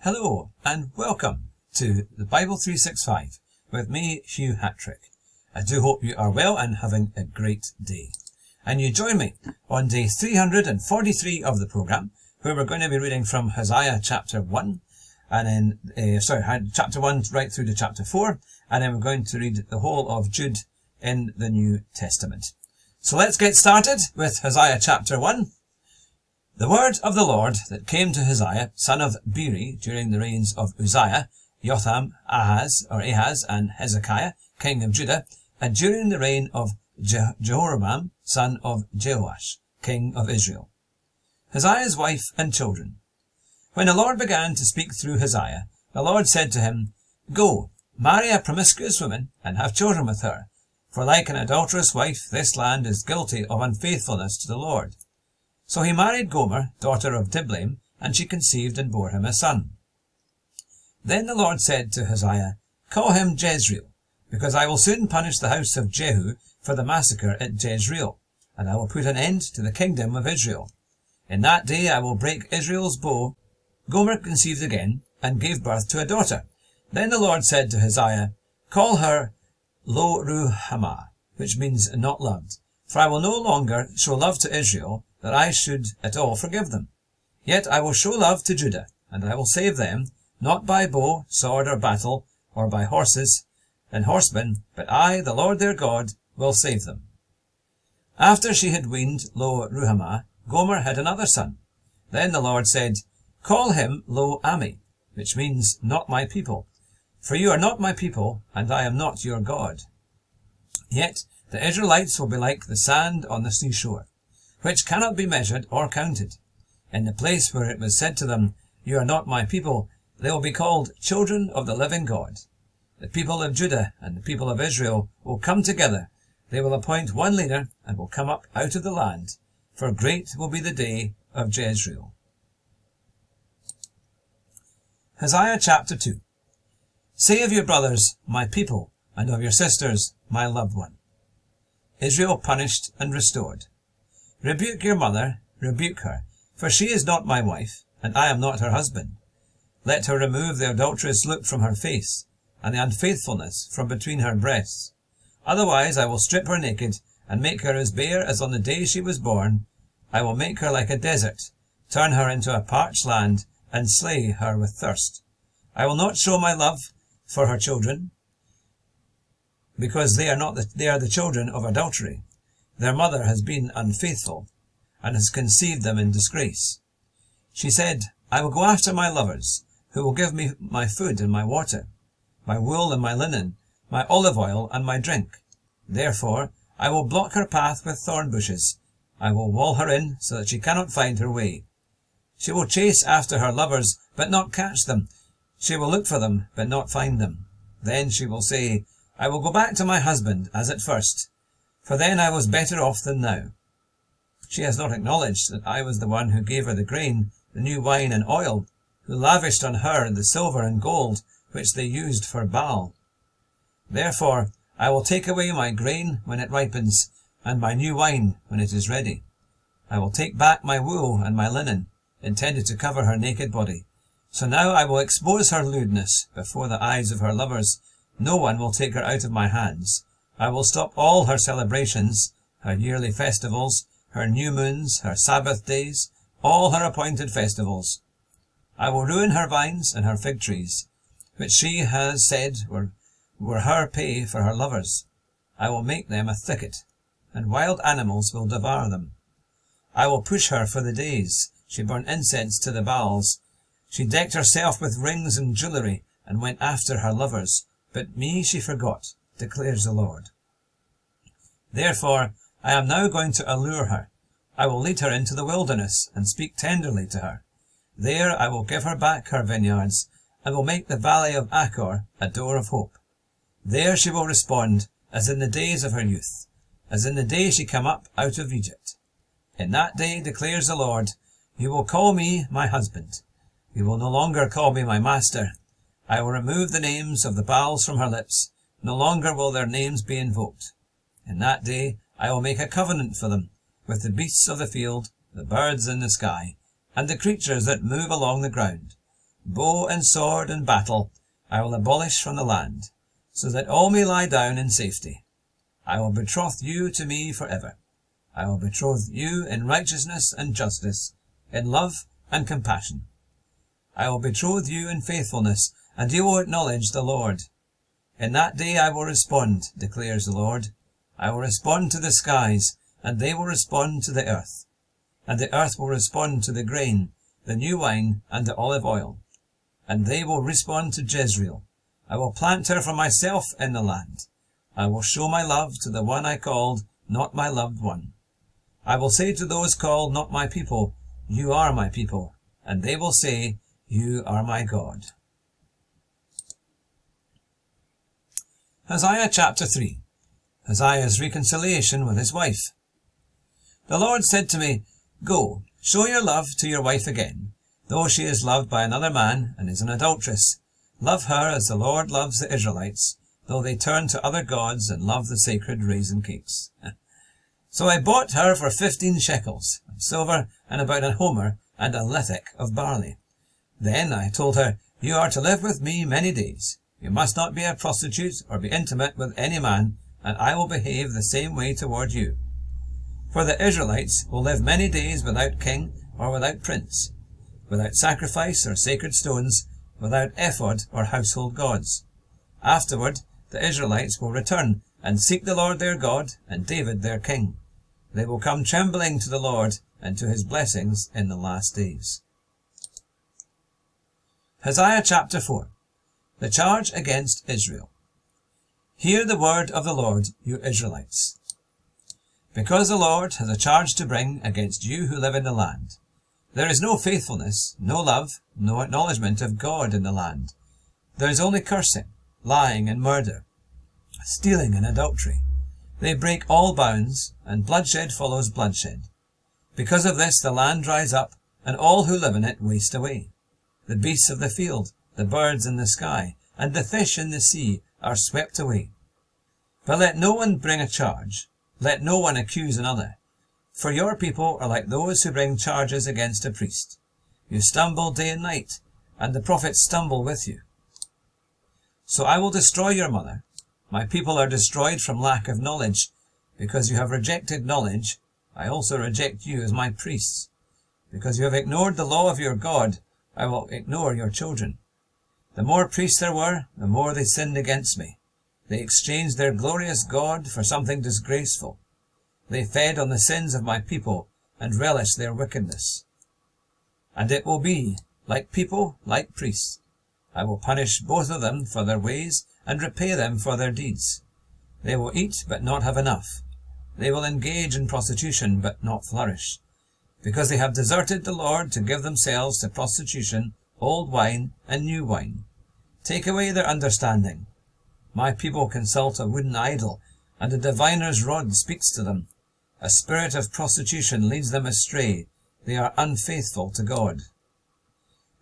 Hello and welcome to the Bible 365 with me, Hugh Hatrick. I do hope you are well and having a great day. And you join me on day 343 of the program where we're going to be reading from Hosea chapter 1 and then, uh, sorry, chapter 1 right through to chapter 4 and then we're going to read the whole of Jude in the New Testament. So let's get started with Hosea chapter 1 the word of the Lord that came to Hosea, son of Beeri, during the reigns of Uzziah, Jotham, Ahaz, or Ahaz, and Hezekiah, king of Judah, and during the reign of Je- Jehoram, son of Jehoash, king of Israel. Hosea's wife and children. When the Lord began to speak through Hosea, the Lord said to him, Go, marry a promiscuous woman, and have children with her, for like an adulterous wife this land is guilty of unfaithfulness to the Lord. So he married Gomer, daughter of Diblaim, and she conceived and bore him a son. Then the Lord said to Hosea, Call him Jezreel, because I will soon punish the house of Jehu for the massacre at Jezreel, and I will put an end to the kingdom of Israel. In that day I will break Israel's bow. Gomer conceived again, and gave birth to a daughter. Then the Lord said to Hosea, Call her Lo Ruhamah, which means not loved, for I will no longer show love to Israel, that I should at all forgive them. Yet I will show love to Judah, and I will save them, not by bow, sword, or battle, or by horses and horsemen, but I, the Lord their God, will save them. After she had weaned Lo Ruhamah, Gomer had another son. Then the Lord said, Call him Lo Ami, which means not my people, for you are not my people, and I am not your God. Yet the Israelites will be like the sand on the seashore which cannot be measured or counted. In the place where it was said to them, You are not my people, they will be called children of the living God. The people of Judah and the people of Israel will come together. They will appoint one leader and will come up out of the land, for great will be the day of Jezreel. Hosea chapter 2 Say of your brothers, my people, and of your sisters, my loved one. Israel punished and restored. Rebuke your mother, rebuke her, for she is not my wife, and I am not her husband. Let her remove the adulterous look from her face, and the unfaithfulness from between her breasts. Otherwise I will strip her naked, and make her as bare as on the day she was born. I will make her like a desert, turn her into a parched land, and slay her with thirst. I will not show my love for her children, because they are not the, they are the children of adultery. Their mother has been unfaithful, and has conceived them in disgrace. She said, I will go after my lovers, who will give me my food and my water, my wool and my linen, my olive oil and my drink. Therefore I will block her path with thorn bushes. I will wall her in so that she cannot find her way. She will chase after her lovers, but not catch them. She will look for them, but not find them. Then she will say, I will go back to my husband as at first, for then I was better off than now. She has not acknowledged that I was the one who gave her the grain, the new wine and oil, who lavished on her the silver and gold which they used for Baal. Therefore I will take away my grain when it ripens, and my new wine when it is ready. I will take back my wool and my linen, intended to cover her naked body. So now I will expose her lewdness before the eyes of her lovers. No one will take her out of my hands. I will stop all her celebrations, her yearly festivals, her new moons, her Sabbath days, all her appointed festivals. I will ruin her vines and her fig trees, which she has said were, were her pay for her lovers. I will make them a thicket, and wild animals will devour them. I will push her for the days. She burned incense to the Baals. She decked herself with rings and jewellery, and went after her lovers, but me she forgot declares the Lord. Therefore I am now going to allure her. I will lead her into the wilderness, and speak tenderly to her. There I will give her back her vineyards, and will make the valley of Achor a door of hope. There she will respond, as in the days of her youth, as in the day she came up out of Egypt. In that day, declares the Lord, you will call me my husband. You will no longer call me my master. I will remove the names of the Baals from her lips, no longer will their names be invoked. In that day I will make a covenant for them with the beasts of the field, the birds in the sky, and the creatures that move along the ground. bow and sword and battle I will abolish from the land, so that all may lie down in safety. I will betroth you to me for ever. I will betroth you in righteousness and justice, in love and compassion. I will betroth you in faithfulness, and you will acknowledge the Lord. In that day I will respond, declares the Lord. I will respond to the skies, and they will respond to the earth. And the earth will respond to the grain, the new wine, and the olive oil. And they will respond to Jezreel. I will plant her for myself in the land. I will show my love to the one I called not my loved one. I will say to those called not my people, You are my people. And they will say, You are my God. Hosea chapter 3 Hosea,'s reconciliation with his wife. The Lord said to me, Go, show your love to your wife again, though she is loved by another man and is an adulteress. Love her as the Lord loves the Israelites, though they turn to other gods and love the sacred raisin cakes. so I bought her for fifteen shekels of silver and about a homer and a lethek of barley. Then I told her, You are to live with me many days. You must not be a prostitute or be intimate with any man, and I will behave the same way toward you. For the Israelites will live many days without king or without prince, without sacrifice or sacred stones, without ephod or household gods. Afterward, the Israelites will return and seek the Lord their God and David their king. They will come trembling to the Lord and to his blessings in the last days. Hosea chapter 4 The charge against Israel. Hear the word of the Lord, you Israelites. Because the Lord has a charge to bring against you who live in the land. There is no faithfulness, no love, no acknowledgement of God in the land. There is only cursing, lying and murder, stealing and adultery. They break all bounds, and bloodshed follows bloodshed. Because of this the land dries up, and all who live in it waste away. The beasts of the field, the birds in the sky, and the fish in the sea are swept away. But let no one bring a charge, let no one accuse another. For your people are like those who bring charges against a priest. You stumble day and night, and the prophets stumble with you. So I will destroy your mother. My people are destroyed from lack of knowledge. Because you have rejected knowledge, I also reject you as my priests. Because you have ignored the law of your God, I will ignore your children. The more priests there were, the more they sinned against me. They exchanged their glorious God for something disgraceful. They fed on the sins of my people and relished their wickedness. And it will be, like people, like priests. I will punish both of them for their ways and repay them for their deeds. They will eat but not have enough. They will engage in prostitution but not flourish. Because they have deserted the Lord to give themselves to prostitution, old wine and new wine. Take away their understanding. My people consult a wooden idol, and a diviner's rod speaks to them. A spirit of prostitution leads them astray. They are unfaithful to God.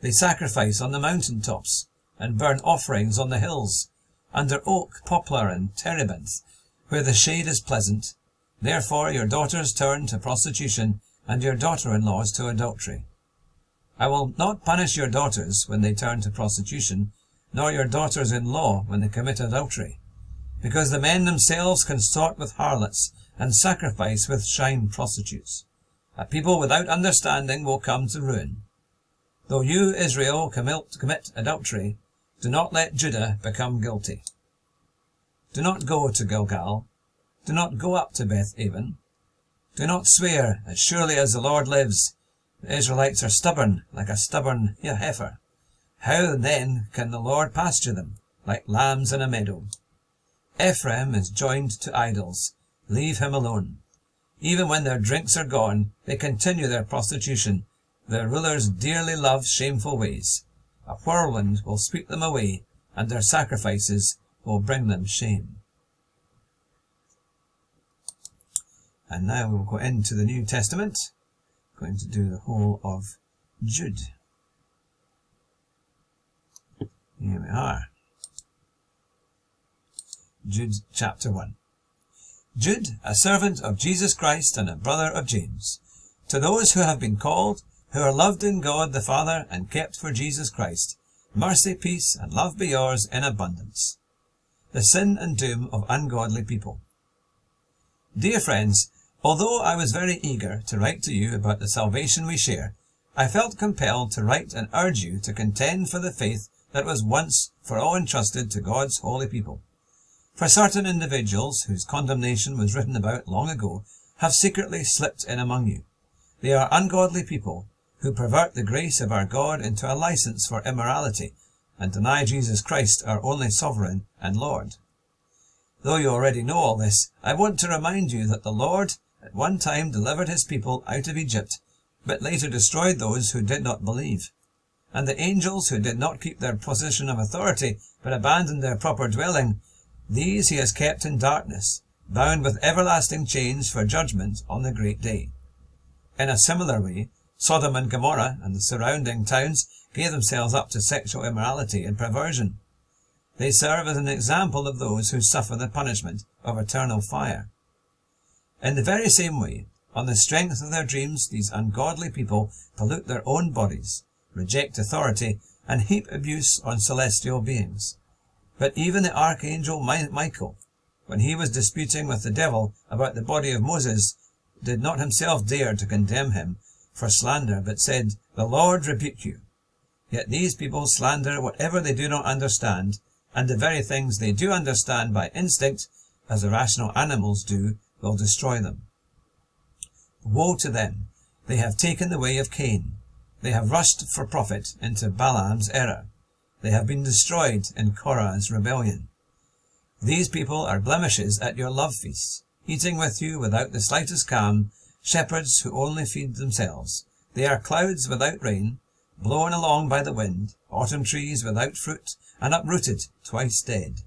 They sacrifice on the mountain tops and burn offerings on the hills, under oak, poplar, and terebinth, where the shade is pleasant. Therefore your daughters turn to prostitution, and your daughter-in-laws to adultery. I will not punish your daughters when they turn to prostitution, nor your daughters-in-law when they commit adultery, because the men themselves consort with harlots and sacrifice with shrine prostitutes. A people without understanding will come to ruin. Though you, Israel, commit adultery, do not let Judah become guilty. Do not go to Gilgal. Do not go up to Beth Aven. Do not swear, as surely as the Lord lives, the Israelites are stubborn, like a stubborn heifer. How then can the Lord pasture them, like lambs in a meadow? Ephraim is joined to idols. Leave him alone. Even when their drinks are gone, they continue their prostitution their rulers dearly love shameful ways. A whirlwind will sweep them away, and their sacrifices will bring them shame. And now we will go into the New Testament. Going to do the whole of Jude. Here we are. Jude chapter 1. Jude, a servant of Jesus Christ and a brother of James, to those who have been called, who are loved in God the Father and kept for Jesus Christ, mercy, peace, and love be yours in abundance. The sin and doom of ungodly people. Dear friends, although I was very eager to write to you about the salvation we share, I felt compelled to write and urge you to contend for the faith that was once for all entrusted to God's holy people. For certain individuals whose condemnation was written about long ago have secretly slipped in among you. They are ungodly people who pervert the grace of our God into a license for immorality and deny Jesus Christ our only sovereign and Lord. Though you already know all this, I want to remind you that the Lord at one time delivered his people out of Egypt, but later destroyed those who did not believe. And the angels who did not keep their position of authority, but abandoned their proper dwelling, these he has kept in darkness, bound with everlasting chains for judgment on the great day. In a similar way, Sodom and Gomorrah and the surrounding towns gave themselves up to sexual immorality and perversion. They serve as an example of those who suffer the punishment of eternal fire. In the very same way, on the strength of their dreams, these ungodly people pollute their own bodies, reject authority, and heap abuse on celestial beings. But even the archangel Michael, when he was disputing with the devil about the body of Moses, did not himself dare to condemn him for slander, but said, The Lord rebuke you. Yet these people slander whatever they do not understand, and the very things they do understand by instinct, as irrational animals do, will destroy them. Woe to them! They have taken the way of Cain. They have rushed for profit into Balaam's error. They have been destroyed in Korah's rebellion. These people are blemishes at your love feasts, eating with you without the slightest calm, shepherds who only feed themselves. They are clouds without rain, blown along by the wind, autumn trees without fruit, and uprooted, twice dead.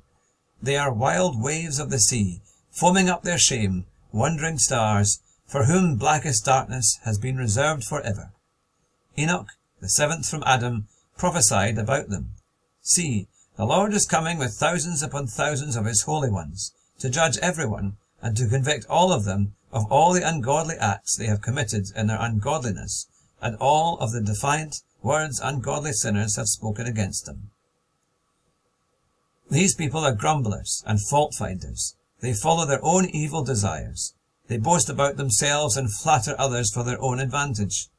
They are wild waves of the sea, foaming up their shame, wandering stars, for whom blackest darkness has been reserved for ever. Enoch, the seventh from Adam, prophesied about them. See, the Lord is coming with thousands upon thousands of his holy ones, to judge everyone, and to convict all of them of all the ungodly acts they have committed in their ungodliness, and all of the defiant words ungodly sinners have spoken against them. These people are grumblers and fault finders. They follow their own evil desires. They boast about themselves and flatter others for their own advantage.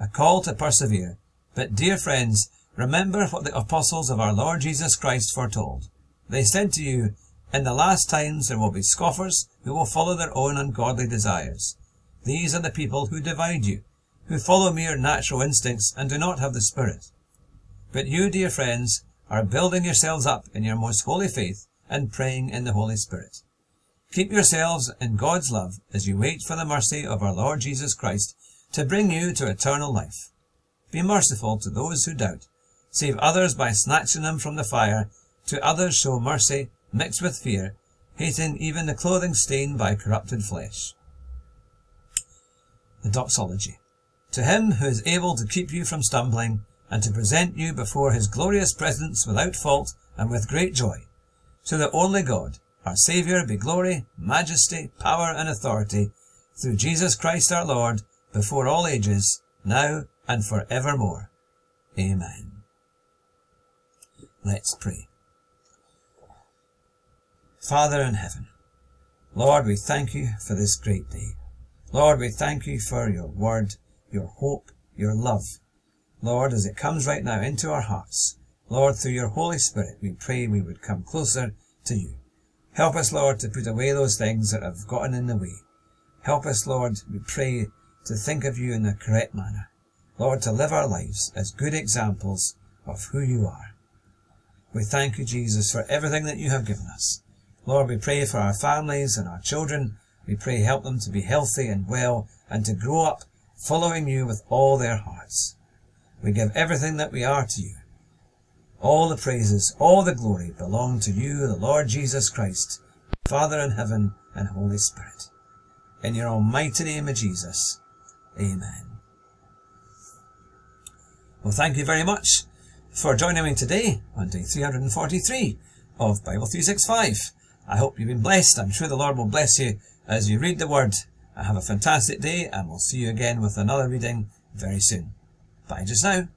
A call to persevere. But dear friends, remember what the apostles of our Lord Jesus Christ foretold. They said to you, in the last times there will be scoffers who will follow their own ungodly desires. These are the people who divide you, who follow mere natural instincts and do not have the Spirit. But you, dear friends, are building yourselves up in your most holy faith and praying in the Holy Spirit. Keep yourselves in God's love as you wait for the mercy of our Lord Jesus Christ to bring you to eternal life. Be merciful to those who doubt. Save others by snatching them from the fire. To others show mercy mixed with fear, hating even the clothing stained by corrupted flesh. The doxology. To him who is able to keep you from stumbling, and to present you before his glorious presence without fault and with great joy. To the only God, our Saviour, be glory, majesty, power, and authority, through Jesus Christ our Lord, before all ages, now and for evermore. Amen. Let's pray. Father in heaven, Lord, we thank you for this great day. Lord, we thank you for your word, your hope, your love. Lord, as it comes right now into our hearts, Lord, through your Holy Spirit, we pray we would come closer to you. Help us, Lord, to put away those things that have gotten in the way. Help us, Lord, we pray, to think of you in the correct manner. Lord, to live our lives as good examples of who you are. We thank you, Jesus, for everything that you have given us. Lord, we pray for our families and our children. We pray help them to be healthy and well and to grow up following you with all their hearts. We give everything that we are to you. All the praises, all the glory belong to you, the Lord Jesus Christ, Father in heaven and Holy Spirit. In your almighty name of Jesus. Amen. Well, thank you very much for joining me today on day 343 of Bible 365. I hope you've been blessed. I'm sure the Lord will bless you as you read the Word. Have a fantastic day and we'll see you again with another reading very soon. Bye just now.